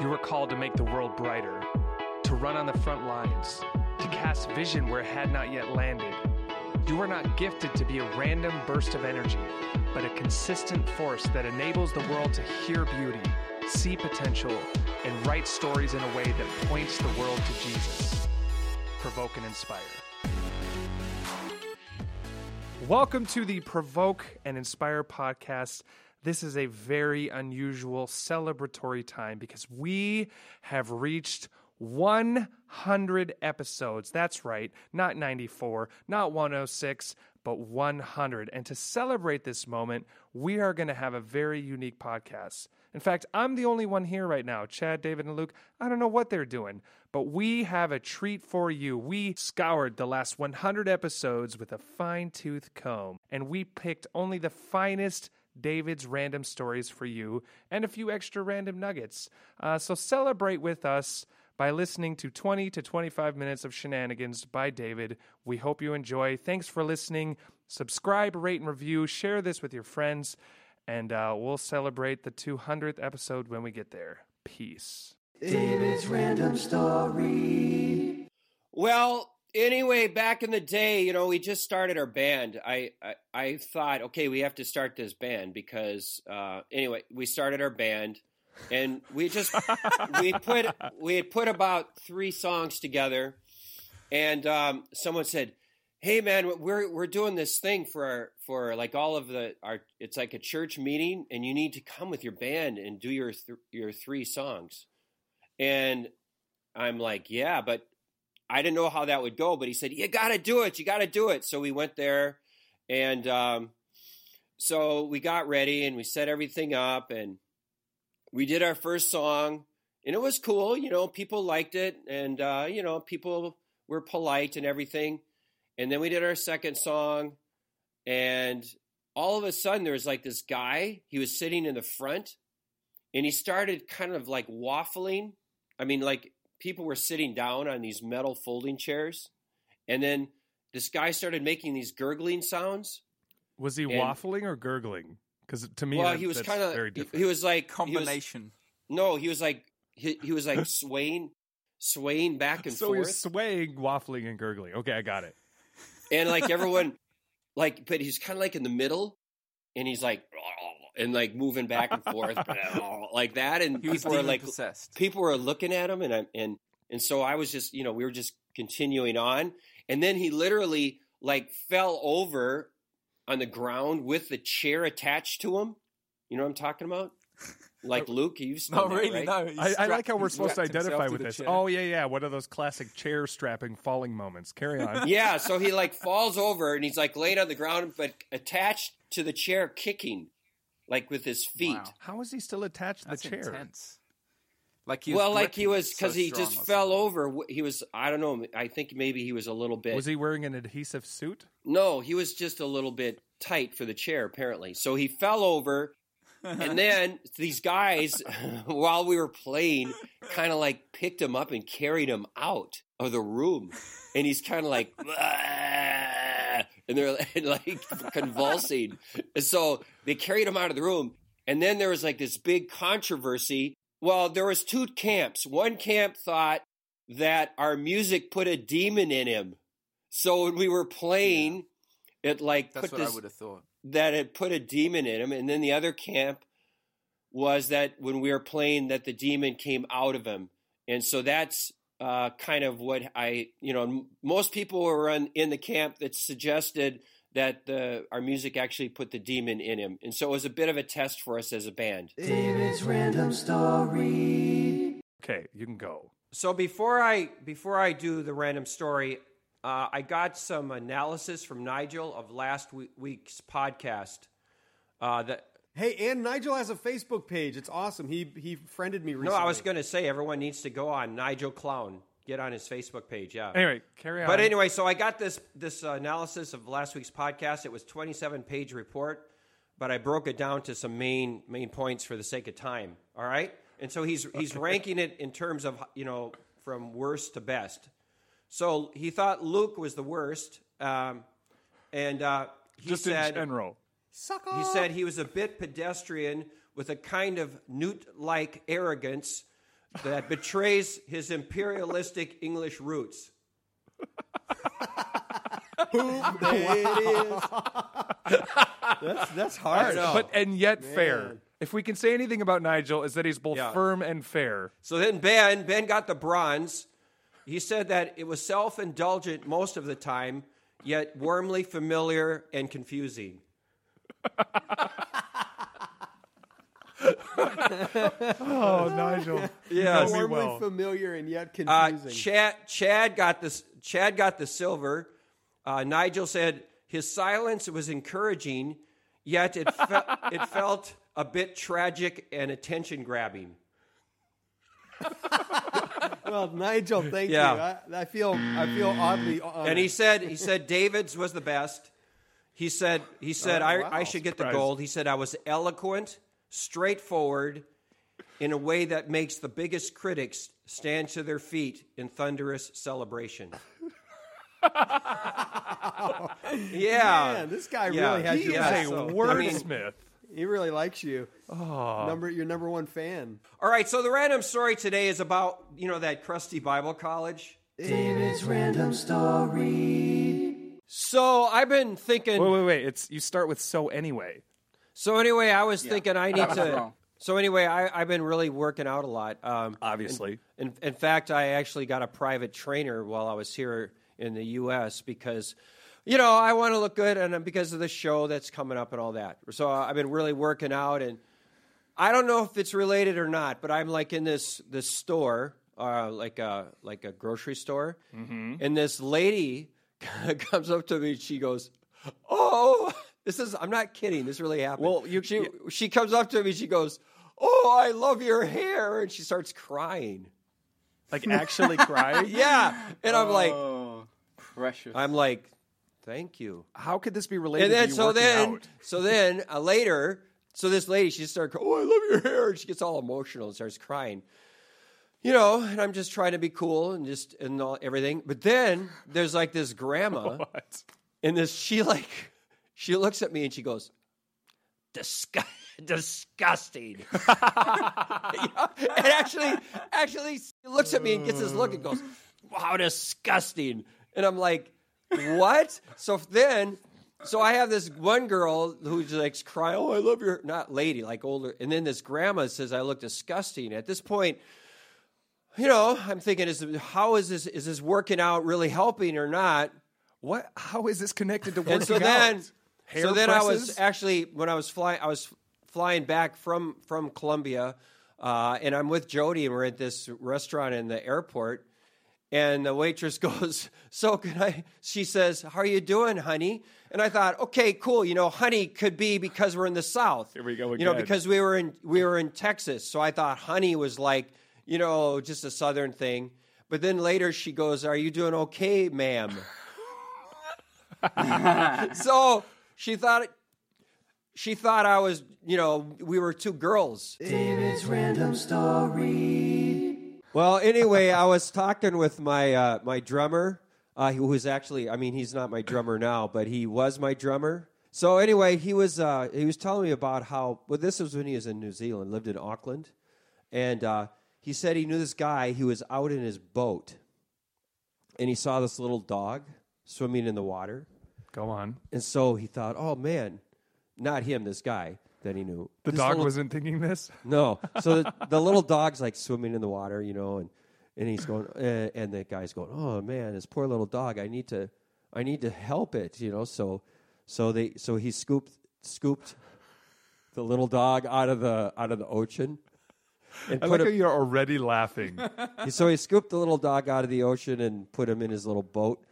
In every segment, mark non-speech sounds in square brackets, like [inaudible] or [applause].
You were called to make the world brighter, to run on the front lines, to cast vision where it had not yet landed. You were not gifted to be a random burst of energy, but a consistent force that enables the world to hear beauty, see potential, and write stories in a way that points the world to Jesus. Provoke and inspire. Welcome to the Provoke and Inspire podcast. This is a very unusual celebratory time because we have reached 100 episodes. That's right, not 94, not 106, but 100. And to celebrate this moment, we are going to have a very unique podcast. In fact, I'm the only one here right now. Chad, David, and Luke, I don't know what they're doing, but we have a treat for you. We scoured the last 100 episodes with a fine tooth comb, and we picked only the finest David's random stories for you and a few extra random nuggets. Uh, so celebrate with us by listening to 20 to 25 minutes of shenanigans by David. We hope you enjoy. Thanks for listening. Subscribe, rate, and review. Share this with your friends, and uh, we'll celebrate the 200th episode when we get there. Peace. David's random story. Well, anyway, back in the day, you know, we just started our band. I I, I thought, okay, we have to start this band because uh, anyway, we started our band, and we just we put [laughs] we had put about three songs together, and um, someone said, "Hey, man, we're we're doing this thing for our, for like all of the our it's like a church meeting, and you need to come with your band and do your th- your three songs." And I'm like, "Yeah, but." I didn't know how that would go, but he said, "You got to do it. You got to do it." So we went there, and um, so we got ready and we set everything up, and we did our first song, and it was cool. You know, people liked it, and uh, you know, people were polite and everything. And then we did our second song, and all of a sudden there was like this guy. He was sitting in the front, and he started kind of like waffling. I mean, like people were sitting down on these metal folding chairs, and then this guy started making these gurgling sounds. Was he And- waffling or gurgling? Because to me, well, that- he was kind of very he, different. he was like he was- combination. no, he was like he, he was like [laughs] swaying, swaying back and so forth, he's swaying, waffling, and gurgling. Okay, I got it. and like everyone, like, but he's kind of like in the middle, and he's like, and like moving back and forth, like that, and [laughs] He was people were like, possessed. people were looking at him, and I and and so I was just, you know, we were just continuing on, and then he literally like fell over on the ground with the chair attached to him. You know what I'm talking about? [laughs] Like Luke, you've No, that, really, right? no. he I, I like how we're supposed to identify with the this. chair. Oh yeah, yeah. One of those classic chair strapping falling moments. Carry on. [laughs] Yeah, so he like falls over and he's like laying on the ground, but attached to the chair, kicking, like with his feet. Wow. How is he still attached to That's the chair? intense. Like he well, like he gripping was so because he just or fell over. He was, I don't know. I think maybe he was a little bit. Was he wearing an adhesive suit? No, he was just a little bit tight for the chair, apparently. So he fell over, and then [laughs] these guys, [laughs] while we were playing, kind of like picked him up and carried him out of the room, and he's kind of like, [laughs] and they're [laughs] like convulsing. So they carried him out of the room, and then there was like this big controversy. Well, there was two camps. One camp thought that our music put a demon in him. So when we were playing, it like That's put what I this would have thought. that it put a demon in him, and then the other camp was that when we were playing, that the demon came out of him, and so that's uh, kind of what I, you know, most people were in, in the camp that suggested that the our music actually put the demon in him, and so it was a bit of a test for us as a band. David's random story. Okay, you can go. So before I before I do the random story, uh, I got some analysis from Nigel of last week's podcast. Uh, that Hey, and Nigel has a Facebook page. It's awesome. He he friended me recently. no. I was going to say everyone needs to go on Nigel Clown. Get on his Facebook page. Yeah. Anyway, carry on. But anyway, so I got this this uh, analysis of last week's podcast. It was 27 page report, but I broke it down to some main main points for the sake of time. All right, and so he's he's ranking it in terms of you know from worst to best. So he thought Luke was the worst, um, and uh, he just said in general. Suck he said he was a bit pedestrian with a kind of newt like arrogance that betrays his imperialistic English roots. [laughs] There it is. that's that's hard. But and yet fair. If we can say anything about Nigel, is that he's both Yeah. firm and fair. So then Ben, Ben got the bronze. He said that it was self-indulgent most of the time, yet warmly familiar and confusing. Oh, Nigel. Me Warmly well. familiar and yet Uh, confusing. Chad, Chad got this. Chad got the silver. Uh, Nigel said his silence was encouraging, yet it fe- [laughs] it felt a bit tragic and attention grabbing. [laughs] well, Nigel, thank Yeah. you. I, I feel I feel oddly honored. And he said he said David's was the best. He said he said Oh, I, wow. I should get Surprised. the gold. He said I was eloquent, straightforward, in a way that makes the biggest critics stand to their feet in thunderous celebration. [laughs] yeah, Man, this guy Yeah. really has He your is back. a so- I mean- wordsmith. He really likes you. Oh. Number your number one fan. All right, so the random story today is about you know that crusty Bible college. David's random story. So I've been thinking. Wait, wait, wait. It's you start with so anyway. So anyway, I was thinking I [laughs] need to. So anyway, I, I've been really working out a lot. Um, Obviously. in, in fact, I actually got a private trainer while I was here in the U.S. because, you know, I want to look good, and because of the show that's coming up and all that. So I've been really working out, and I don't know if it's related or not, but I'm like in this this store, uh, like a like a grocery store, and this lady [laughs] comes up to me. She goes, "Oh, this is I'm not kidding. This really happened." Well, you- she she comes up to me. She goes, "Oh, I love your hair," and she starts crying. Like actually [laughs] crying. Yeah, and I'm like, Oh, precious. I'm like, thank you. How could this be related And then to you so then out? so then uh, later, so this lady she started, oh, I love your hair. And she gets all emotional and starts crying. You know, and I'm just trying to be cool and just and all, everything. But then there's like this grandma, [laughs] What? and this she like she looks at me and she goes, Disgust, disgusting. [laughs] Yeah, And actually, actually, she looks at me and gets this look and goes, "Wow, disgusting." And I'm like, "What?" So then, so I have this one girl who's like crying, "Oh, I love your not lady, like older," and then this grandma says, "I look disgusting." At this point, you know, I'm thinking, is how is this? Is this working out really helping or not? What? How is this connected to working and so then, out? Hair so then I was actually when I was flying, I was flying back from from Colombia, uh, and I'm with Jody, and we're at this restaurant in the airport, and the waitress [laughs] goes, "So can I?" She says, "How are you doing, honey?" And I thought, okay, cool. You know, honey could be because we're in the South. Here we go You know, because we were in we were in Texas, so I thought honey was like you know just a Southern thing. But then later she goes, "Are you doing okay, ma'am?" [laughs] so she thought she thought I was, you know, we were two girls. David's random story. Well, anyway, I was talking with my uh, my drummer, uh, who was actually, I mean, he's not my drummer now, but he was my drummer. So anyway, he was uh, he was telling me about how. Well, this was when he was in New Zealand, lived in Auckland, and uh, he said he knew this guy who was out in his boat, and he saw this little dog swimming in the water. Go on. And so he thought, oh man, not him, this guy that he knew. The This dog little- wasn't thinking this. [laughs] No. So the, the little dog's like swimming in the water, you know, and, and he's going, uh, and the guy's going, oh man, this poor little dog. I need to, I need to help it, you know. So, so they, so he scooped, scooped the little dog out of the out of the ocean, and I put like how you're already laughing. [laughs] so he scooped the little dog out of the ocean and put him in his little boat,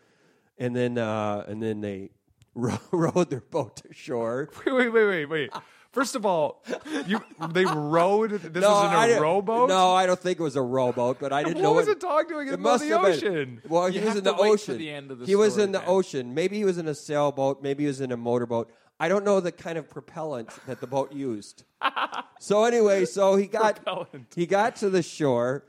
and then uh, and then they row, [laughs] rowed their boat to shore. [laughs] wait, wait, wait, wait, wait. First of all, you they rowed. This No, was I in a rowboat. No, I don't think it was a rowboat, but I didn't What know was it. a dog doing in the middle the have been. ocean? Well, You he was have in the wait ocean. the end of the he was in the man. ocean. Maybe he was in a sailboat. Maybe he was in a motorboat. I don't know the kind of propellant that the boat used. [laughs] so anyway, so he got Propellant. he got to the shore,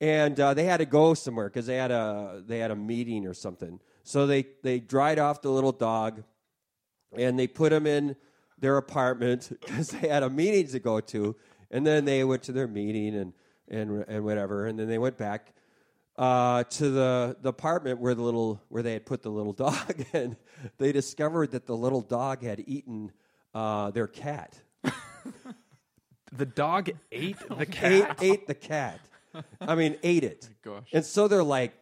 and uh, they had to go somewhere because they had a they had a meeting or something. So they they dried off the little dog, and they put him in their apartment [laughs] because they had a meeting to go to, and then they went to their meeting and and and whatever. And then they went back uh, to the, the apartment where the little where they had put the little [laughs] dog, and they discovered that the little dog had eaten uh, their cat. [laughs] The dog ate the [laughs] Ate, cat. ate the cat. I mean, ate it. gosh. And so they're like,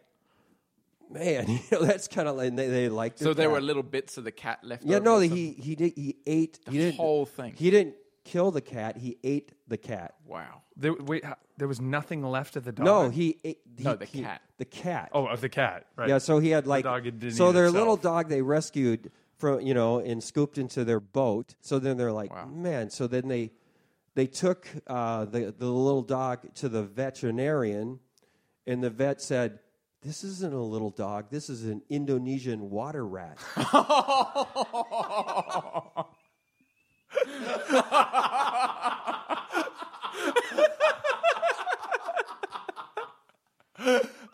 man, you know, that's kind of like they, they liked. So there cat. were little bits of the cat left. Yeah, over no, he he did he ate The he whole thing. He didn't kill the cat. He ate the cat. Wow. There, wait, how- there was nothing left of the dog. No, he ate he, No, the he- cat. The cat. Oh, of the cat. Right. yeah. So he had like dog didn't so eat their itself. little dog they rescued from you know and scooped into their boat. So then they're like, man. So then they they took uh, the the little dog to the veterinarian, and the vet said. This isn't a little dog. This is an Indonesian water rat. [laughs] [laughs]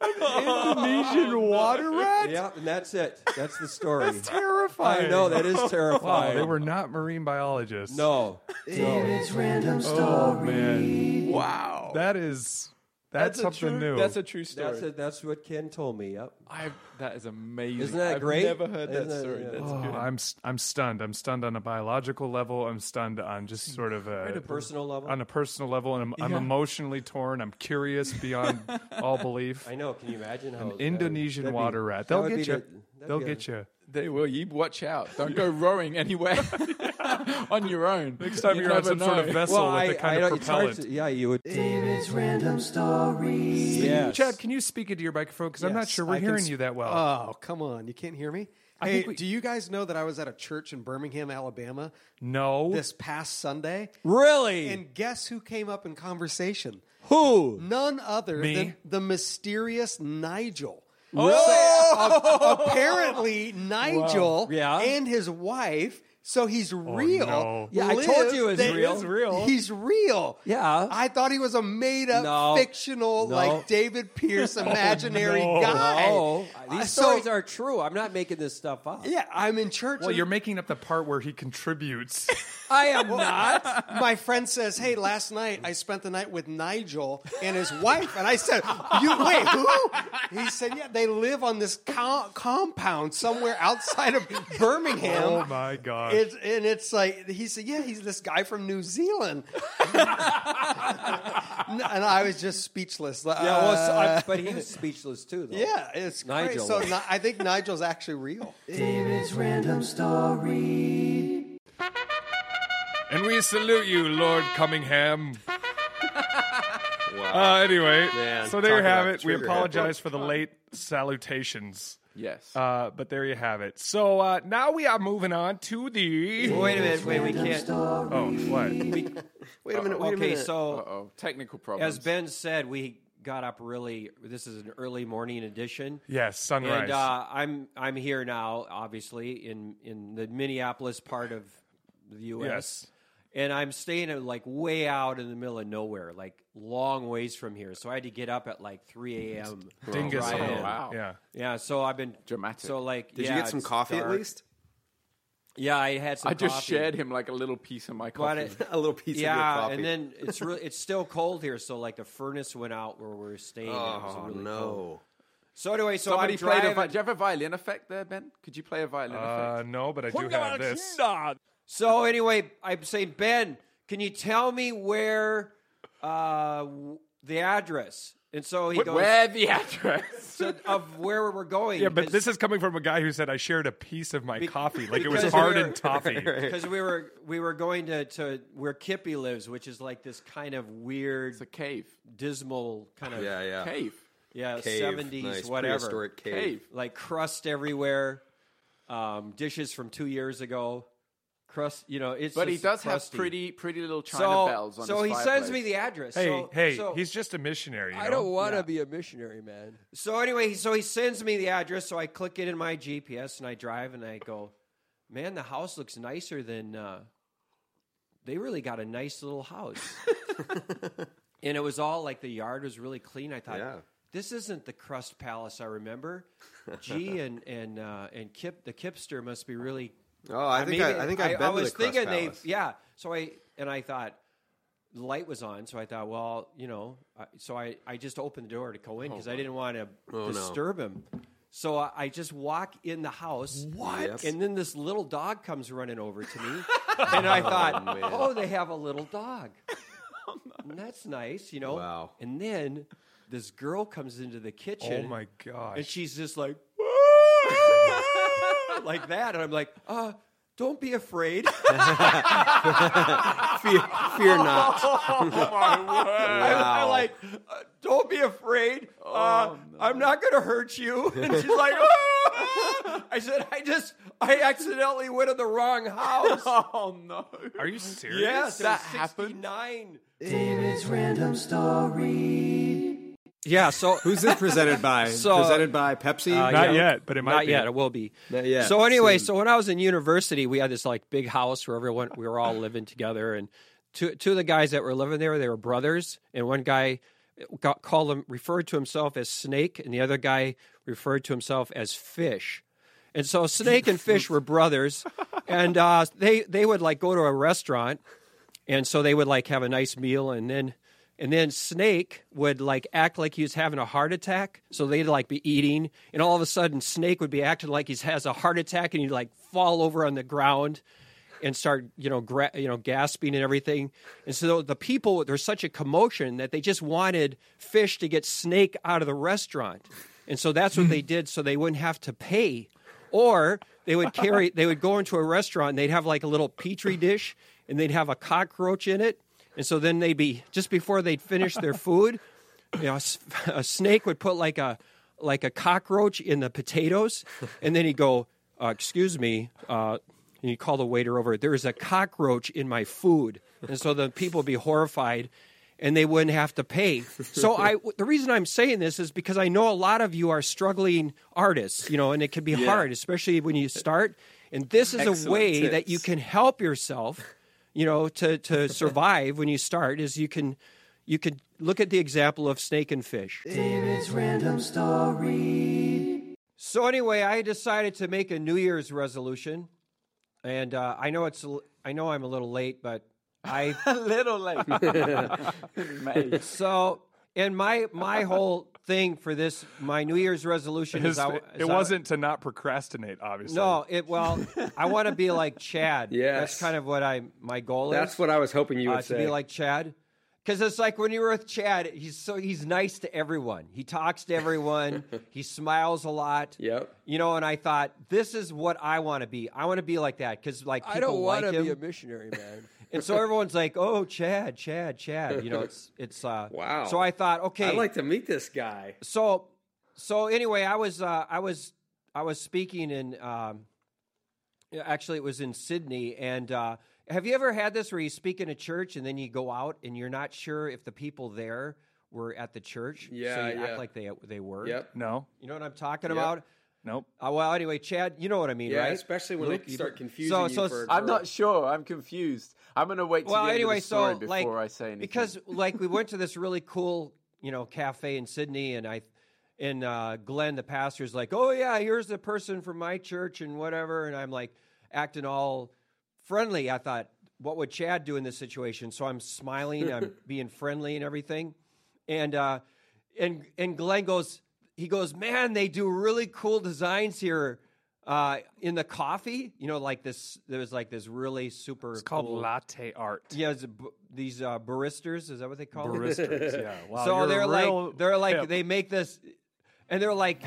Indonesian water rat. yeah, and that's it. That's the story. That's terrifying. I know that is [laughs] Wow, terrifying. they were not marine biologists. no. David's random Oh story. man, Wow. that is that's, a something true, new. That's a true story. That's it. That's what Ken told me. Yep. I, that is amazing. Isn't that I've great? never heard that Isn't that- story. yeah. That's Oh, good. I'm I'm stunned. I'm stunned on a biological level. I'm stunned on just sort of a, At a personal level. on a personal level, and I'm, I'm emotionally torn. I'm curious beyond [laughs] all belief. I know. Can you imagine how that- Indonesian that'd be- water rat. They'll get you. the- They'll be a- get you. They will. You watch out. Don't go rowing anywhere [laughs] on your own. Next time You you're on never some sort of vessel Well, with I, a kind I of don't- it's hard propellant. to- yeah, you would. David's random story. Yes. Chad, can you speak into your microphone? Because I'm not sure we're I hearing s- you that well. Oh, come on. You can't hear me? I hey, think we- do you guys know that I was at a church in Birmingham, Alabama no. this past Sunday? Really? And guess who came up in conversation? Who? None other Me? than the mysterious Nigel. Oh! So, a- [laughs] apparently, Nigel Yeah. and his wife. So he's real. no. Yeah, I told you it was real. Real. He's real. Yeah. I thought he was a made up, No. fictional, No. like David Pierce [laughs] imaginary no. guy. Oh, these Uh, so- stories are true. I'm not making this stuff up. Yeah, I'm in church. well, and you're making up the part where he contributes. [laughs] I am not. [laughs] my friend says, "Hey, last night I spent the night with Nigel and his wife," and I said, "You wait, who?" He said, "Yeah, they live on this co- compound somewhere outside of Birmingham." oh my god. It's, and it's like he said, "Yeah, he's this guy from New Zealand," [laughs] and I was just speechless. Yeah, well, so Uh, I, but he was speechless too, though. yeah, it's Nigel Nigel. So I think Nigel's actually real. David's random story. And we salute you, Lord Cummingham. [laughs] Uh, anyway, Man, so there you have it. We apologize for the late salutations. Yes. Uh, but there you have it. So uh, now we are moving on to the. Wait a minute. Wait, we can't. Oh, what? We, [laughs] Wait a minute. Wait a okay, minute. so Uh-oh. Technical problems. as Ben said, we got up really. This is an early morning edition. Yes, sunrise. And uh, I'm I'm here now, obviously in in the Minneapolis part of the U.S. Yes. And I'm staying at like way out in the middle of nowhere, like long ways from here. So I had to get up at like 3 a.m. Dingus. drive Hole. in. wow. Yeah. Yeah, so I've been Dramatic. So like, Did yeah, you get some coffee dark. at least? Yeah, I had some. I just coffee. shared him like a little piece of my coffee. it- [laughs] A little piece of your yeah, coffee. and then it's really it's still cold here. So like the furnace went out where we're staying. and it was oh really no! cold. So anyway, so Somebody I'm played a driving. vi- Do you have a violin effect there, Ben? Could you play a violin Uh, effect? no, but I do have this. So anyway, I'm saying, Ben, can you tell me where uh, the address? And so he Wh- goes Where the address? [laughs] so of where we're going. Yeah, but this is coming from a guy who said I shared a piece of my coffee, like it was because hard we and were- [laughs] toffee. because we were we were going to, to where Kippy lives, which is like this kind of weird, it's a cave. dismal kind of Yeah, yeah. Cave. yeah Cave, seventies nice, whatever prehistoric cave. Cave. like crust everywhere, um, dishes from two years ago, crust. You know, it's But he does crusty. have pretty pretty little china so, bells on his phone. so his he sends me the address. Hey, so, hey, so- he's just a missionary. You I know? don't want to be a missionary, man. So anyway, so he sends me the address. So I click it in my GPS and I drive and I go, man, the house looks nicer than. Uh, they really got a nice little house, [laughs] and it was all like the yard was really clean. I thought. Yeah. This isn't the crust palace I remember. G and and uh, and Kip the Kipster must be really Oh, I think I, I think I've been I to was thinking they, yeah. So I and I thought the light was on, so I thought, well, you know, I, so I, I just opened the door to go in oh, because I didn't want to Oh, no. disturb him. So I, I just walk in the house. What? And then this little dog comes running over to me, [laughs] and I thought, oh, man. oh, they have a little dog. [laughs] Oh, and that's nice, you know. Wow. And then this girl comes into the kitchen. Oh my gosh. And she's just like, like that. And I'm like, uh, don't be afraid. [laughs] Fear, fear not. [laughs] I, am like, uh, don't be afraid. uh, I'm not going to hurt you. [laughs] And she's like, "Ah!" I said, I just, I accidentally went to the wrong house. Oh no! Are you serious? yes, that that happened? 69. David's random story. Yeah, so [laughs] Who's this presented by? [laughs] So- presented by Pepsi? Uh, Not yeah. yet, but it might not be. yet. It will be. Not yet. So anyway, Soon. so when I was in university, we had this like big house where everyone we were all living together, and two two of the guys that were living there, they were brothers, and one guy got called him referred to himself as Snake, and the other guy referred to himself as Fish. And so Snake and Fish were brothers, [laughs] and uh, they they would like go to a restaurant, and so they would like have a nice meal, and then and then Snake would like act like he was having a heart attack. So they'd like be eating, and all of a sudden Snake would be acting like he has a heart attack, and he'd like fall over on the ground and start you know gra- you know gasping and everything. And so the people there's such a commotion that they just wanted Fish to get Snake out of the restaurant, and so that's what they [laughs] did, so they wouldn't have to pay. Or they would carry, they would go into a restaurant and they'd have like a little petri dish and they'd have a cockroach in it. And so then they'd be, just before they'd finish their food, you know, a a snake would put like a, like a cockroach in the potatoes. And then he'd go, uh, excuse me, uh, and you call the waiter over, there is a cockroach in my food. And so the people would be horrified and they wouldn't have to pay. So I the reason I'm saying this is because I know a lot of you are struggling artists, you know, and it can be hard, especially when you start. And this is a way tips. that you can help yourself, you know, to to [laughs] survive when you start is you can you can look at the example of snake and fish. David's random story. So anyway, I decided to make a New Year's resolution, and uh, I know it's I know I'm a little late, but I [laughs] A little late. [laughs] So and my my whole thing for this my New Year's resolution His- is I, it is I- wasn't to not procrastinate, obviously. no it well I want to be like Chad. [laughs] Yes. that's kind of what I my goal is. That's what I was hoping you would uh, to be like Chad. Because it's like when you're with Chad, he's so he's nice to everyone. He talks to everyone. [laughs] he smiles a lot. Yep. You know, and I thought this is what I want to be. I want to be like that because like people I don't want to him. be a missionary, man. And so everyone's like, "Oh, Chad, Chad, Chad." You know, it's it's. Uh, [laughs] Wow. So I thought, okay, I'd like to meet this guy. so so anyway, I was uh, I was I was speaking in um, yeah, actually it was in Sydney and uh, have you ever had this where you speak in a church and then you go out and you're not sure if the people there were at the church so Yeah, you yeah. act like they they were Yep. No. you know what I'm talking Yep. about Nope. uh, well anyway Chad you know what I mean Yeah, right especially when Luke, they you start don't- confusing so- you so for a I'm not sure. I'm confused. I'm going to wait to well the end anyway of the story so before like I say anything. because like we went to this really cool you know cafe in sydney and i and uh, glenn the pastor's like oh yeah here's the person from my church and whatever and i'm like acting all friendly i thought what would chad do in this situation so i'm smiling i'm [laughs] being friendly and everything and uh and and glenn goes he goes man they do really cool designs here uh, in the coffee, you know, like this, there was like this really super. It's called cool, latte art. yeah, it's b- these uh, baristas is that what they call them? Baristas. Yeah. [laughs] Wow, so they're like they're like hip. they make this, and they're like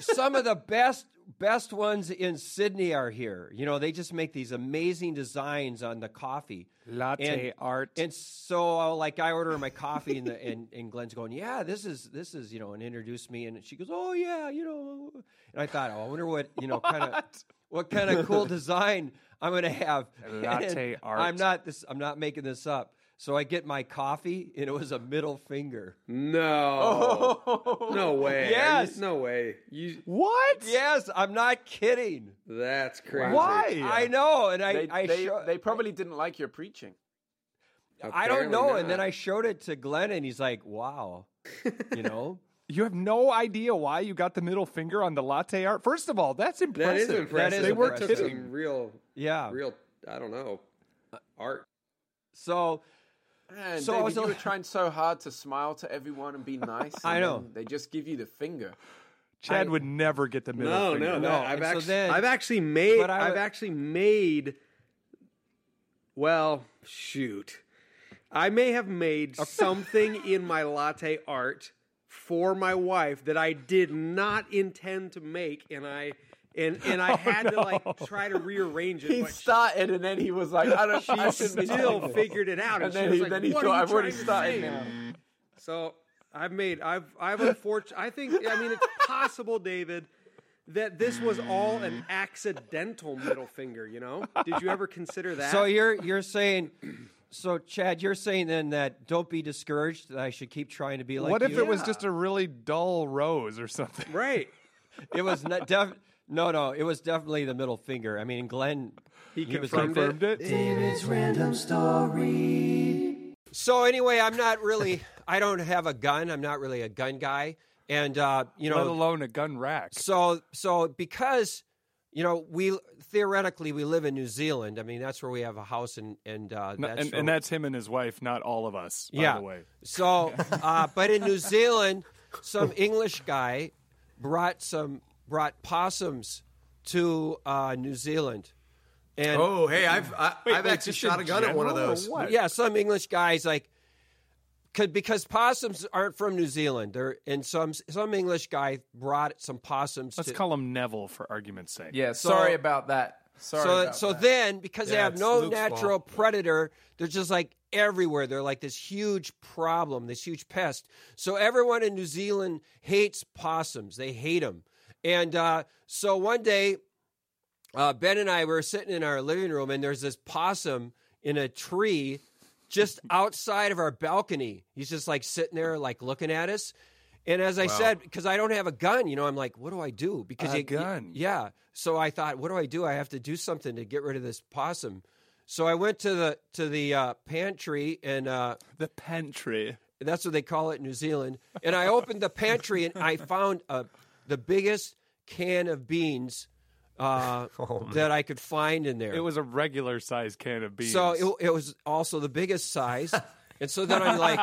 some of the best best ones in Sydney are here. You know, they just make these amazing designs on the coffee. latte and- art. And so, uh, like, I order my coffee, and, the, and and Glenn's going, "Yeah, this is this is you know," and introduce me, and she goes, "Oh yeah, you know," and I thought, "Oh, I wonder what you know, kind [laughs] of what kind of cool design I'm going to have." Latte [laughs] And art. I'm not this. I'm not making this up. So I get my coffee, and it was a middle finger. No. Oh. no way. Are you- Yes. No way. You. what? Yes, I'm not kidding. That's crazy. Why? I know, and I they, I they, show- they probably didn't like your preaching. I don't Apparently know. And then. I showed it to Glenn, and he's like, "Wow," you know. [laughs] You have no idea why you got the middle finger on the latte art. First of all, that's impressive. is impressive. is They weren't took kidding. some real, Yeah. real. I don't know. Art. So, Man, So I was you were trying so hard to smile to everyone and be [laughs] nice. I know. They just give you the finger. Chad would never get the middle No, finger. no, No, that- I've and so actually, then- I've actually made, I I've actually made. Well, shoot, I may have made something in my latte art for my wife that I did not intend to make, and I and and I [laughs] oh, had to like try to rearrange it. He but started and then he was like, I don't. I she shouldn't still saying figured it out, and, And she then was he, like, then he "What thought, are you I've already trying to started say?" now. So I've made I've I've unfortunate. I think I mean it's possible, David, that this was all an accidental middle finger. You know? Did you ever consider that? So you're you're saying, [clears throat] so Chad, you're saying then that don't be discouraged. That I should keep trying to be like. what if you? it was just a really dull rose or something? right? It was not def- no, no. It was definitely the middle finger. I mean, Glenn. He was confirmed, Confirmed it? David's random story. So anyway, I'm not really. I don't have a gun. I'm not really a gun guy, and uh, you know, Let alone a gun rack. so so because you know we theoretically we live in New Zealand. I mean, that's where we have a house, and and uh, No, that's and, and that's him and his wife, not all of us, by yeah. the way. So, uh, but in New Zealand, some English guy brought some brought possums to uh, New Zealand, and Oh, hey, I've I, Wait, I've wait, actually shot a gun at one of those. yeah, some English guys like. Could, because possums aren't from New Zealand, They're, and some some English guy brought some possums. Let's to, call him Neville for argument's sake. Yeah, So- sorry about that. Sorry so about so that. then because they have no Luke's natural fault. predator they're just like everywhere they're like this huge problem this huge pest so everyone in new zealand hates possums they hate them and uh, so one day uh, ben and i were sitting in our living room and there's this possum in a tree just [laughs] outside of our balcony he's just like sitting there like looking at us and as I said, because I don't have a gun, you know, I'm like, what do I do? Because A you, gun. yeah. So I thought, what do I do? I have to do something to get rid of this possum. So I went to the to the uh, pantry, and uh, The pantry. that's what they call it in New Zealand. And I opened the pantry, and I found uh, the biggest can of beans uh, [laughs] that I could find in there. It was a regular sized can of beans. so it, it was also the biggest size. [laughs] And so then I'm like,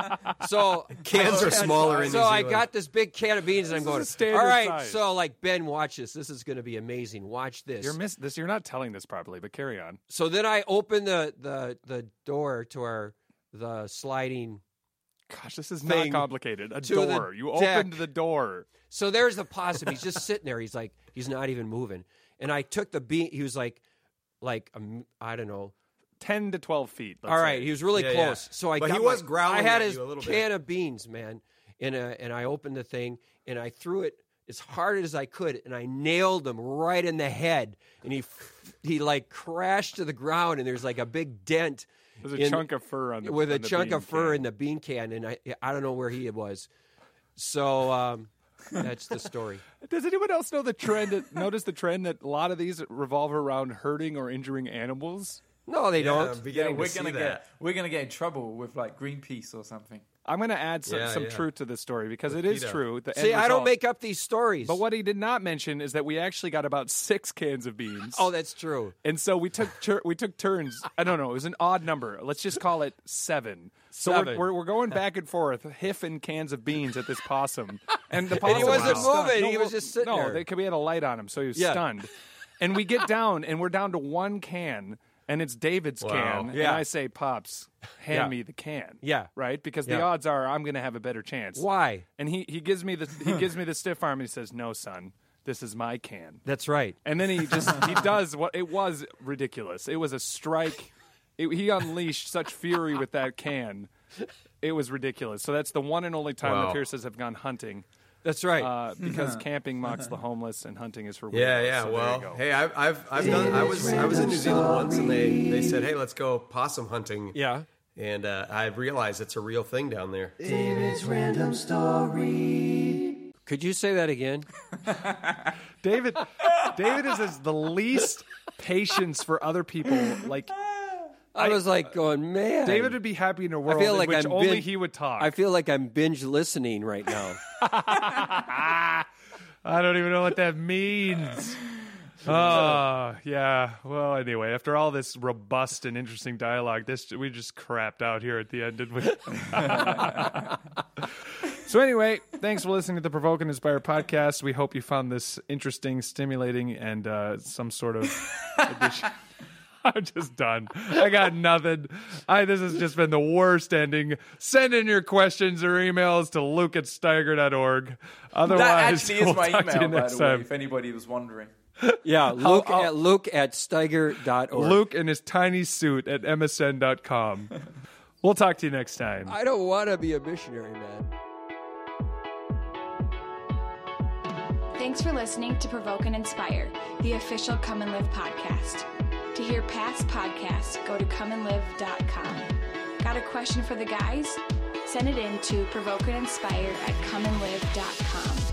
so [laughs] Cans are smaller in So I got this big can of beans, and I'm going, a standard all right. size." So like Ben, watch this. This is going to be amazing. Watch this. you're miss this. You're not telling this properly, but carry on. so then I open the the the door to our the sliding. Gosh, this is not complicated. A to the door. You deck. opened the door. So there's the possum. He's just sitting there. He's like he's not even moving. And I took the bean. He was like like um, I don't know. Ten to twelve feet. All right, say. he was really Yeah, yeah. close. So I But got he was my- growling I had at his you a little bit. can of beans, man, and uh, and I opened the thing and I threw it as hard as I could, and I nailed him right in the head, and he he like crashed to the ground, and there's like a big dent. There's a in- chunk of fur on the with a the chunk bean of fur can. in the bean can, and I I don't know where he was. So um, that's the story. [laughs] Does anyone else know the trend? notice the trend that a lot of these revolve around hurting or injuring animals. No, they I'm don't. yeah, beginning we're to gonna that. get we're gonna get in trouble with like Greenpeace or something. I'm going to add some, Yeah, some yeah. truth to this story because With it is true. The See, I don't make up these stories. But what he did not mention is that we actually got about six cans of beans. [laughs] Oh, that's true. And so we took tur- we took turns. I don't know. It was an odd number. Let's just call it seven. So Seven. We're, we're we're going back and forth, hiffing cans of beans at this possum, [laughs] and the possum he wasn't was moving. No, He was just sitting no, there. they- we had a light on him, so he was Yeah. stunned. And we get down, and we're down to one can, and it's David's Wow. can. And I say, "Pops, hand Yeah. me the can." Yeah. right. Because the Yeah. odds are I'm going to have a better chance. Why? And he he gives me the he [laughs] gives me the stiff arm. and He says, "No, son, this is my can." That's right. And then he [laughs] just he does what it was ridiculous. It was a strike. It, he unleashed such fury with that can. It was ridiculous. So that's the one and only time Wow. the Pierces have gone hunting. That's right. Uh, [laughs] because camping mocks the homeless and hunting is for Yeah, weirdos. yeah. So well, hey, I've, I've, I've done. I was, I was in New Zealand once, and they, they said, "Hey, let's go possum hunting." yeah. And uh, I realized it's a real thing down there. David's random story. Could you say that again? [laughs] David, David is, is the least patience for other people. Like I, was like going, man. David would be happy in a world feel like in which I'm only bin- he would talk. I feel like I'm binge listening right now. [laughs] I don't even know what that means. Oh, [sighs] yeah. Well, anyway, after all this robust and interesting dialogue, this we just crapped out here at the end, didn't we? [laughs] [laughs] so anyway, thanks for listening to the Provoke and Inspire podcast. We hope you found this interesting, stimulating, and uh, some sort of addition. [laughs] I'm just done. I got nothing. I this has just been the worst ending. Send in your questions or emails to luke at steiger.org. Otherwise, That actually we'll is my talk to you email, by next the way, time. if anybody was wondering. Yeah, Luke I'll- at Luke at Steiger.org. Luke in his tiny suit at msn.com. We'll talk to you next time. I don't want to be a missionary, man. Thanks for listening to Provoke and Inspire, the official Come and Live podcast. To hear past podcasts, go to comeandlive.com. Got a question for the guys? Send it in to provokeandinspire at comeandlive.com.